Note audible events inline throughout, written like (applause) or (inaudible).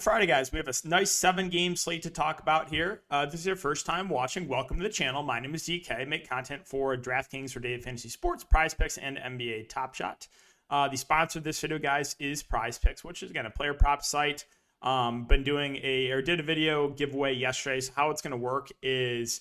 Friday, guys. We have a nice seven game slate to talk about here. Uh, this is your first time watching, welcome to the channel. My name is DK. I make content for DraftKings for Daily Fantasy Sports, Prize Picks, and NBA Top Shot. Uh, the sponsor of this video, guys, is Prize Picks, which is, again, a player prop site. Um, been doing a, or did a video giveaway yesterday. So, how it's going to work is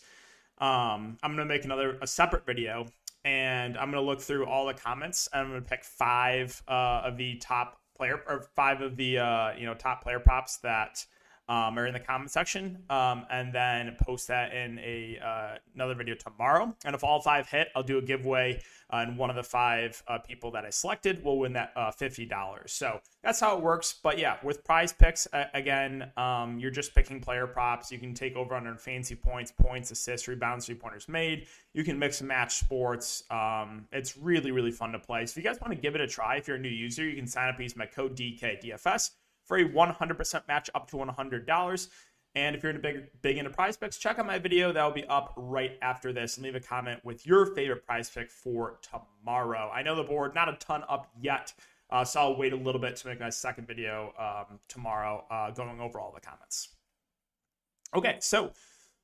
um, I'm going to make another, a separate video, and I'm going to look through all the comments, and I'm going to pick five uh, of the top player or five of the uh, you know top player props that um, are in the comment section, um, and then post that in a uh, another video tomorrow. And if all five hit, I'll do a giveaway, uh, and one of the five uh, people that I selected will win that uh, fifty dollars. So that's how it works. But yeah, with Prize Picks, again, um, you're just picking player props. You can take over under fancy points, points, assists, rebounds, three pointers made. You can mix and match sports. Um, it's really really fun to play. So if you guys want to give it a try, if you're a new user, you can sign up using my code DKDFS for a 100% match up to $100. And if you're in a big big into prize picks, check out my video. That will be up right after this. And leave a comment with your favorite prize pick for tomorrow. I know the board, not a ton up yet. Uh, so I'll wait a little bit to make my second video um, tomorrow, uh, going over all the comments. Okay, so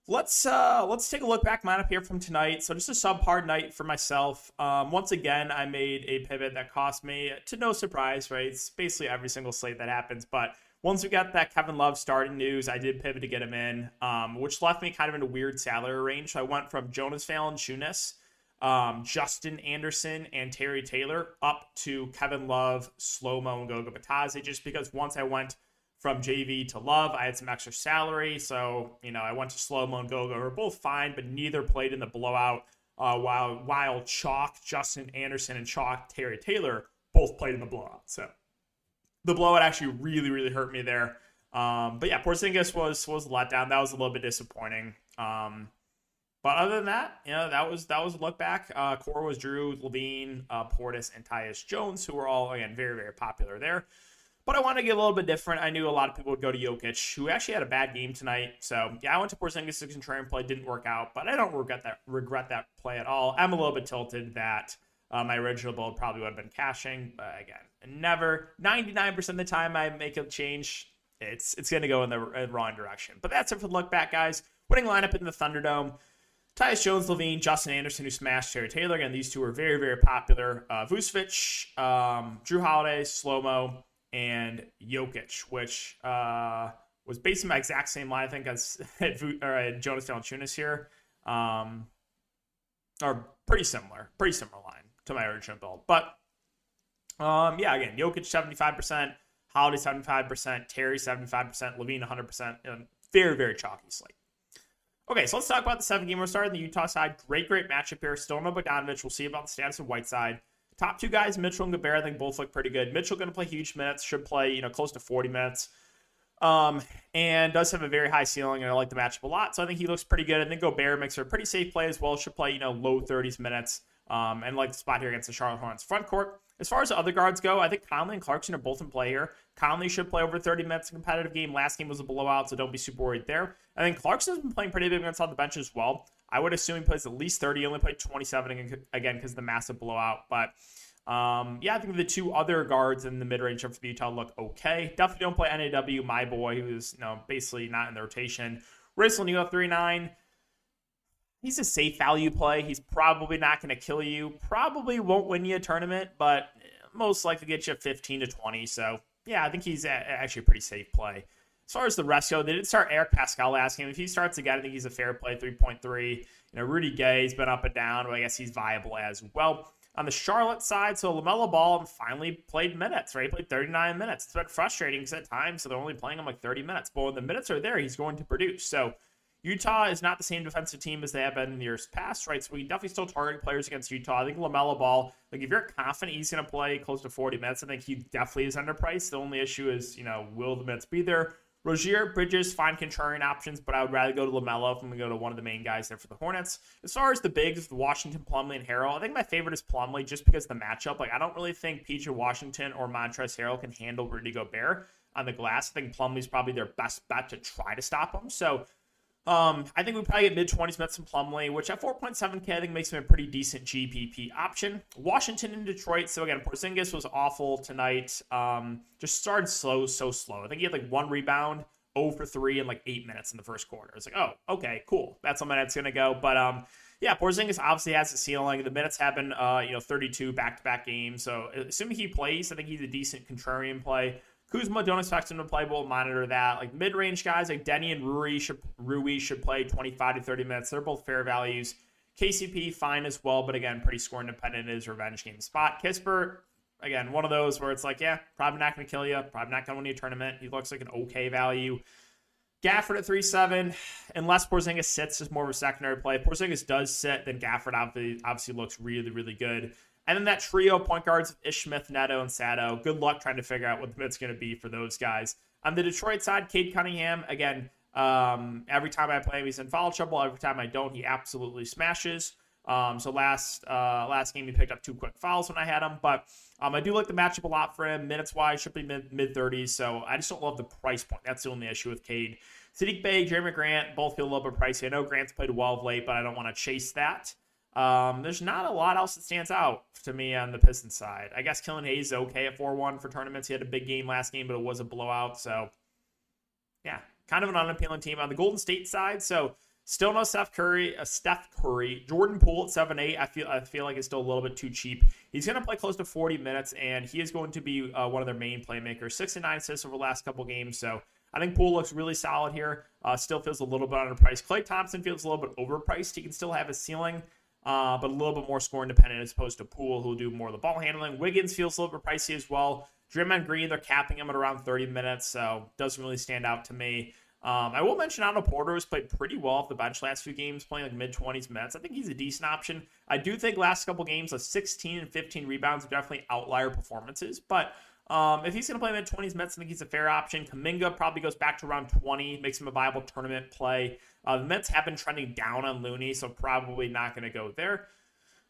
let's uh let's take a look back lineup here from tonight. So just a subpar night for myself. Um once again i made a pivot that cost me to no surprise right? It's basically every single slate that happens. But once we got that kevin love starting news i did pivot to get him in um which left me kind of in a weird salary range. So i went from jonas valanciunas um, Justin Anderson and Terry Taylor up to Kevin Love, Slow Mo, and Goga Bitadze, just because once I went from JV to Love. I had some extra salary, so you know I went to Slow Mo and Goga. Were both fine, but neither played in the blowout. Uh, while while Chalk, Justin Anderson, and Chalk Terry Taylor both played in the blowout. So the blowout actually really really hurt me there. Um, but yeah, Porzingis was was a letdown. That was a little bit disappointing. Um, but other than that, you know, that was that was a look back. Uh, core was Jrue, LaVine, uh, Portis, and Tyus Jones, who were all again very very popular there. But I want to get a little bit different. I knew a lot of people would go to Jokic, who actually had a bad game tonight. So yeah, I went to Porzingis to and play, didn't work out, but I don't regret that regret that play at all. I'm a little bit tilted that uh, my original build probably would have been cashing, but again, never. 99% of the time I make a change, it's it's going to go in the wrong direction. But that's it for the look back, guys. Winning lineup in the Thunderdome. Tyus Jones, LaVine, Justin Anderson, who smashed Terry Taylor. Again, these two are very, very popular. Uh, Vucevic, um, Jrue Holiday, Slow Mo, and Jokic, which uh, was based on my exact same line, I think, as (laughs) at, or at Jonas Valanciunas here. Um, pretty similar, pretty similar line to my original build. But um, yeah, again, Jokic 75%, Holiday 75%, Terry 75%, LaVine 100%. very, very chalky slate. Okay, so let's talk about the seven game. We're starting the Utah side. Great, great matchup here. Still no Bogdanovich. We'll see about the status of Whiteside. Top two guys, Mitchell and Gobert, I think both look pretty good. Mitchell going to play huge minutes, should play you know close to 40 minutes, um, and does have a very high ceiling, and I like the matchup a lot. So I think he looks pretty good. I think Gobert makes a pretty safe play as well. Should play you know low 30s minutes, um, and like the spot here against the Charlotte Hornets front court. As far as the other guards go, I think Conley and Clarkson are both in play here. Conley should play over 30 minutes in a competitive game. Last game was a blowout, so don't be super worried there. I think Clarkson's been playing pretty big minutes on the bench as well. I would assume he plays at least 30. He only played 27 again because of the massive blowout, but um, yeah, I think the two other guards in the mid range for the Utah look okay. Definitely don't play NAW, my boy, who's you know basically not in the rotation. Rizzle, you have 3 9. He's a safe value play. He's probably not going to kill you. Probably won't win you a tournament, but most likely get you 15 to 20. So, yeah, I think he's actually a pretty safe play. As far as the rest go, they did start Eric Paschall last game. If he starts again, I think he's a fair play, 3.3. You know, Rudy Gay's been up and down, but I guess he's viable as well. On the Charlotte side, so LaMelo Ball finally played minutes, right? He played 39 minutes. It's been frustrating at times, so they're only playing him like 30 minutes. But when the minutes are there, he's going to produce. So Utah is not the same defensive team as they have been in the years past, right? So we definitely still target players against Utah. I think LaMelo Ball, like if you're confident he's going to play close to 40 minutes, I think he definitely is underpriced. The only issue is, you know, will the minutes be there? Rozier, Bridges, fine contrarian options, but I would rather go to LaMelo if I'm going to go to one of the main guys there for the Hornets. As far as the bigs, Washington, Plumlee, and Harrell, I think my favorite is Plumlee just because the matchup. Like, I don't really think PJ Washington or Montrezl Harrell can handle Rudy Gobert on the glass. I think Plumlee's probably their best bet to try to stop him. So Um, I think we probably get mid 20s Mets and Plumlee, which at 4.7K, I think makes him a pretty decent GPP option. Washington and Detroit. So again, Porzingis was awful tonight. Um, just started slow, so slow. I think he had like one rebound, 0 for 3 in like eight minutes in the first quarter. It's like, oh, okay, cool. That's how my minutes going to go. But um, yeah, Porzingis obviously has a ceiling. The minutes have been, uh, you know, 32 back-to-back games. So assuming he plays, I think he's a decent contrarian play. Kuzma, expect him to play. We'll monitor that. Like mid range guys like Deni and Rui should, Rui should play 25 to 30 minutes. They're both fair values. KCP, fine as well, but again, pretty score independent in his revenge game spot. Kispert, again, one of those where it's like, yeah, probably not going to kill you, probably not going to win you a tournament. He looks like an okay value. Gafford at 3 7, unless Porzingis sits, is more of a secondary play. If Porzingis does sit, then Gafford obviously, obviously looks really, really good. And then that trio point guards of Ish Smith, Neto, and Sato. Good luck trying to figure out what it's going to be for those guys. On the Detroit side, Cade Cunningham, again, um, every time I play him, he's in foul trouble. Every time I don't, he absolutely smashes. Um, so last uh, last game, he picked up two quick fouls when I had him. But um, I do like the matchup a lot for him. Minutes wise, should be mid 30s. So I just don't love the price point. That's the only issue with Cade. Saddiq Bey, Jerami Grant, both feel a little bit pricey. I know Grant's played well of late, but I don't want to chase that. Um, there's not a lot else that stands out to me on the Pistons side. I guess Killian Hayes is okay at 4 1 for tournaments. He had a big game last game, but it was a blowout. So, yeah, kind of an unappealing team. On the Golden State side, so still no Steph Curry, A Steph Curry, Jordan Poole at 7 8. I feel, I feel like it's still a little bit too cheap. He's going to play close to 40 minutes, and he is going to be uh, one of their main playmakers. 6 and 9 assists over the last couple games. So, I think Poole looks really solid here. Uh, still feels a little bit underpriced. Klay Thompson feels a little bit overpriced. He can still have a ceiling uh, but a little bit more score independent as opposed to Poole, who'll do more of the ball handling. Wiggins feels a little bit pricey as well. Draymond Green, they're capping him at around 30 minutes, so doesn't really stand out to me. Um, I will mention Otto Porter has played pretty well off the bench last few games, playing like mid 20s minutes. I think he's a decent option. I do think last couple games, of 16 and 15 rebounds are definitely outlier performances, but um, if he's going to play mid 20s Mets, I think he's a fair option. Kuminga probably goes back to around 20, makes him a viable tournament play. Uh, the Mets have been trending down on Looney, so probably not going to go there.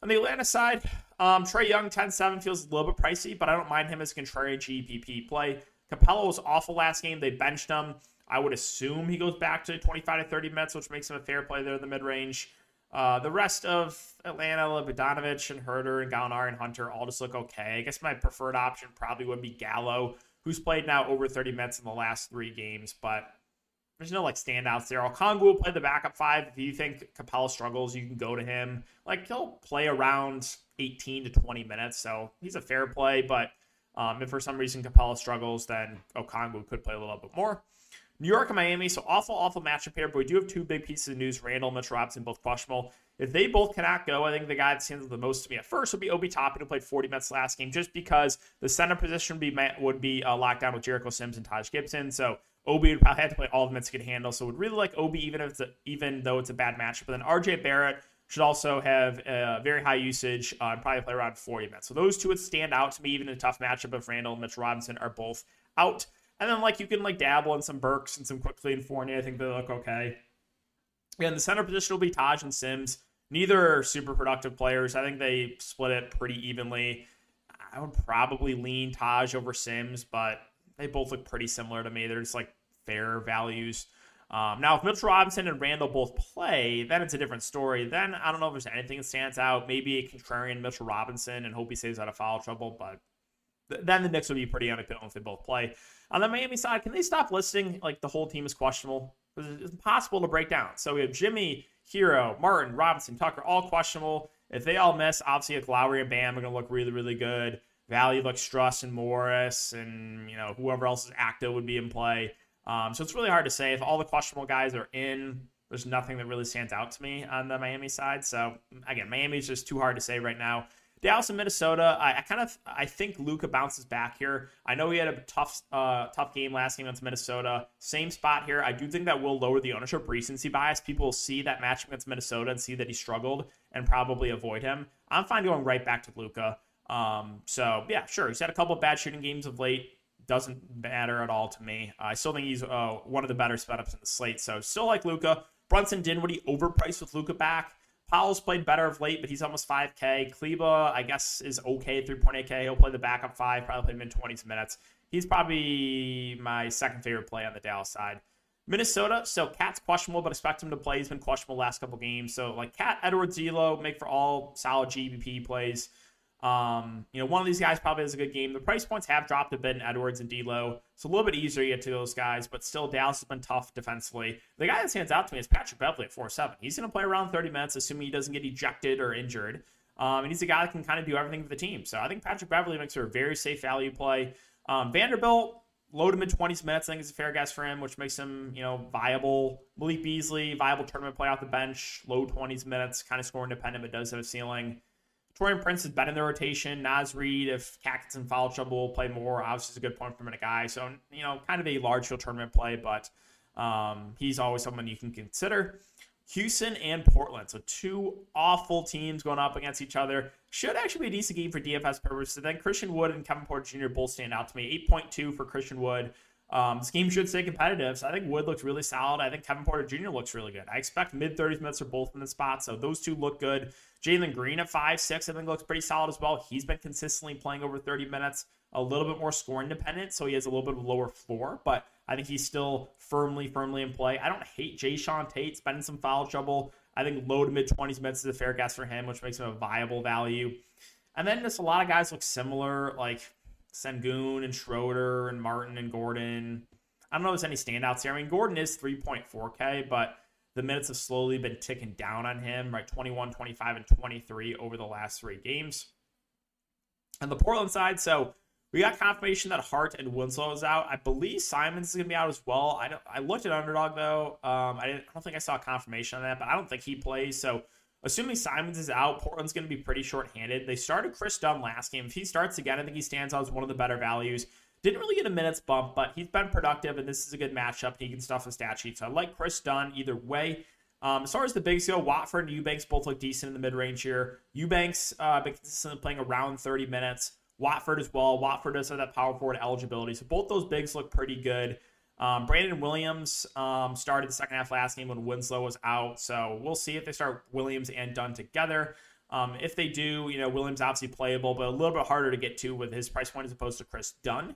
On the Atlanta side, um, Trae Young 10-7 feels a little bit pricey, but I don't mind him as a contrarian GPP play. Capela was awful last game. They benched him. I would assume he goes back to 25 to 30 minutes, which makes him a fair play there in the mid range. Uh, the rest of Atlanta, Bogdanovich and Huerter and Gallinari and Hunter all just look okay. I guess my preferred option probably would be Gallo, who's played now over 30 minutes in the last three games, but there's no like standouts there. Okongwu will play the backup five. If you think Capela struggles, you can go to him. Like he'll play around 18 to 20 minutes, so he's a fair play. But um, if for some reason Capela struggles, then Okongwu could play a little bit more. New York and Miami, so awful, awful matchup here. But we do have two big pieces of news: Randle, Mitch Robinson, both questionable. If they both cannot go, I think the guy that stands the most to me at first would be Obi Toppin, who played 40 minutes last game, just because the center position would be would be uh, locked down with Jericho Sims and Taj Gibson. So Obi would probably have to play all the minutes he could handle. So would really like Obi, even if it's a, even though it's a bad matchup. But then RJ Barrett should also have a very high usage uh, and probably play around 40 minutes. So those two would stand out to me, even in a tough matchup if Randle and Mitch Robinson are both out. And then like you can like dabble in some Burks and some Quickley and Fournier. I think they look okay. And the center position will be Taj and Sims. Neither are super productive players. I think they split it pretty evenly. I would probably lean Taj over Sims, but they both look pretty similar to me. They're just like fair values. Um, now, if Mitchell Robinson and Randle both play, then it's a different story. Then I don't know if there's anything that stands out. Maybe a contrarian Mitchell Robinson and hope he stays out of foul trouble, but then the Knicks would be pretty unappealing if they both play. On the Miami side, can they stop listing like the whole team is questionable? It's impossible to break down. So we have Jimmy, Herro, Martin, Robinson, Tucker, all questionable. If they all miss, obviously like Lowry and Bam are going to look really, really good. Valley looks Strus and Morris, and you know whoever else is active would be in play. Um, so it's really hard to say if all the questionable guys are in. There's nothing that really stands out to me on the Miami side. So again, Miami's just too hard to say right now. Dallas and Minnesota, I, I kind of I think Luka bounces back here. I know he had a tough uh, tough game last game against Minnesota. Same spot here. I do think that will lower the ownership recency bias. People will see that match against Minnesota and see that he struggled and probably avoid him. I'm fine going right back to Luka. Um, so yeah, sure. He's had a couple of bad shooting games of late. Doesn't matter at all to me. I still think he's uh, one of the better sped ups in the slate. So still like Luka. Brunson Dinwiddie overpriced with Luka back. Powell's played better of late, but he's almost 5K. Kleber, I guess, is okay, 3.8K. He'll play the backup five, probably play mid 20s minutes. He's probably my second favorite play on the Dallas side. Minnesota, so KAT's questionable, but expect him to play. He's been questionable last couple games. So like Cat, Edwards, D'Lo make for all solid GPP plays. Um, you know, one of these guys probably has a good game. The price points have dropped a bit in Edwards and D'Lo. It's a little bit easier to get to those guys, but still, Dallas has been tough defensively. The guy that stands out to me is Patrick Beverley at 4-7. He's going to play around 30 minutes, assuming he doesn't get ejected or injured. Um, and he's a guy that can kind of do everything for the team. So I think Patrick Beverley makes for a very safe value play. Um, Vanderbilt, low to mid 20s minutes, I think is a fair guess for him, which makes him, you know, viable. Malik Beasley, viable tournament play off the bench, low 20s minutes, kind of score independent, but does have a ceiling. Taurean Prince has been in the rotation. Naz Reid, if KAT in foul trouble, will play more. Obviously, is a good point per minute guy. So, you know, kind of a large field tournament play, but um, he's always someone you can consider. Houston and Portland. So, two awful teams going up against each other. Should actually be a decent game for DFS purposes. then Christian Wood and Kevin Porter Jr. both stand out to me. 8.2 for Christian Wood. Um, this game should stay competitive. So I think Wood looks really solid. I think Kevin Porter Jr. looks really good. I expect mid 30s minutes for both in the spot. So those two look good. Jalen Green at five six, I think looks pretty solid as well. He's been consistently playing over 30 minutes, a little bit more scoring dependent, so he has a little bit of a lower floor, but I think he's still firmly, firmly in play. I don't hate Jae'Sean Tate, spending some foul trouble. I think low to mid 20s minutes is a fair guess for him, which makes him a viable value. And then just a lot of guys look similar, like Sengun and Schroeder and Martin and Gordon. I don't know if there's any standouts here. I mean, Gordon is 3.4K, but the minutes have slowly been ticking down on him, right? 21, 25, and 23 over the last three games. On the Portland side, so we got confirmation that Hart and Winslow is out. I believe Simons is going to be out as well. I, don't. I looked at Underdog, though. Um, I, didn't, I don't think I saw confirmation on that, but I don't think he plays. So assuming Simons is out, Portland's going to be pretty short-handed. They started Kris Dunn last game. If he starts again, I think he stands out as one of the better values. Didn't really get a minutes bump, but he's been productive, and this is a good matchup. He can stuff the stat sheet. So I like Kris Dunn either way. Um, as far as the bigs go, Watford and Eubanks both look decent in the mid range here. Eubanks uh, been consistently playing around 30 minutes. Watford as well. Watford does have that power forward eligibility. So both those bigs look pretty good. Um, Brandon Williams um, started the second half last game when Winslow was out. So we'll see if they start Williams and Dunn together. Um, if they do, you know, Williams obviously playable, but a little bit harder to get to with his price point as opposed to Kris Dunn.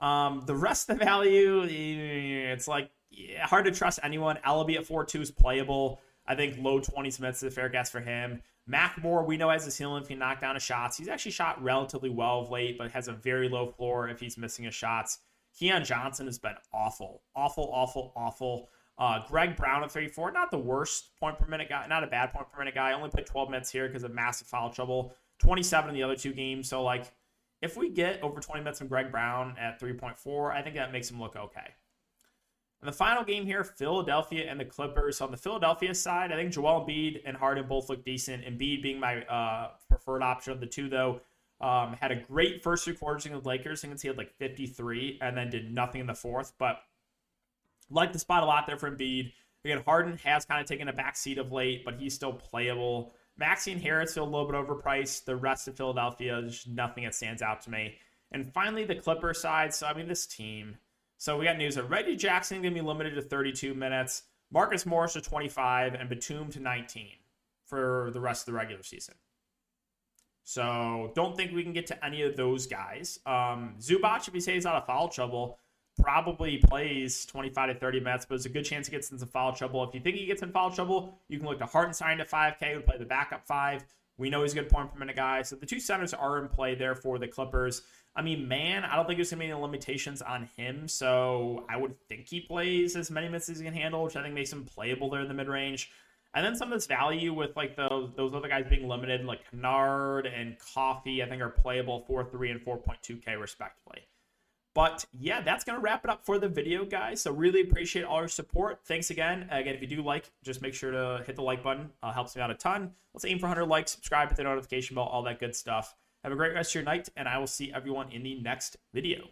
Um, the rest of the value, it's like yeah, hard to trust anyone. Elleby at 4-2 is playable. I think low 20s minutes is a fair guess for him. McLemore, we know has a ceiling if he knock down his shots. He's actually shot relatively well of late, but has a very low floor if he's missing his shots. Keon Johnson has been awful, awful, awful, awful. Uh, Greg Brown at 34, not the worst point per minute guy, not a bad point per minute guy. Only played 12 minutes here because of massive foul trouble. 27 in the other two games. So, like, if we get over 20 minutes from Greg Brown at 3.4, I think that makes him look okay. And the final game here, Philadelphia and the Clippers. So on the Philadelphia side, I think Joel Embiid and Harden both look decent. Embiid being my uh, preferred option of the two, though. Um, had a great first three quarters against the Lakers. I think he had like 53 and then did nothing in the fourth. But like the spot a lot there for Embiid. Again, Harden has kind of taken a back seat of late, but he's still playable. Maxey and Harris feel a little bit overpriced. The rest of Philadelphia, there's nothing that stands out to me. And finally, the Clipper side. So, I mean, this team. So, we got news that Reggie Jackson going to be limited to 32 minutes, Marcus Morris to 25, and Batum to 19 for the rest of the regular season. So, don't think we can get to any of those guys. Um, Zubac, if he stays out of foul trouble, probably plays 25 to 30 minutes, but there's a good chance he gets in some foul trouble. If you think he gets in foul trouble, you can look to Hartenstein at 5K, would play the backup five. We know he's a good point per minute guy. So the two centers are in play there for the Clippers. I mean, man, I don't think there's going to be any limitations on him. So I would think he plays as many minutes as he can handle, which I think makes him playable there in the mid range. And then some of this value with like those those other guys being limited, like Kennard and Coffey, I think are playable 4 3 and 4.2K respectively. But yeah, that's going to wrap it up for the video, guys. So really appreciate all your support. Thanks again. Again, if you do like, just make sure to hit the like button. Uh, helps me out a ton. Let's aim for 100 likes, subscribe, hit the notification bell, all that good stuff. Have a great rest of your night, and I will see everyone in the next video.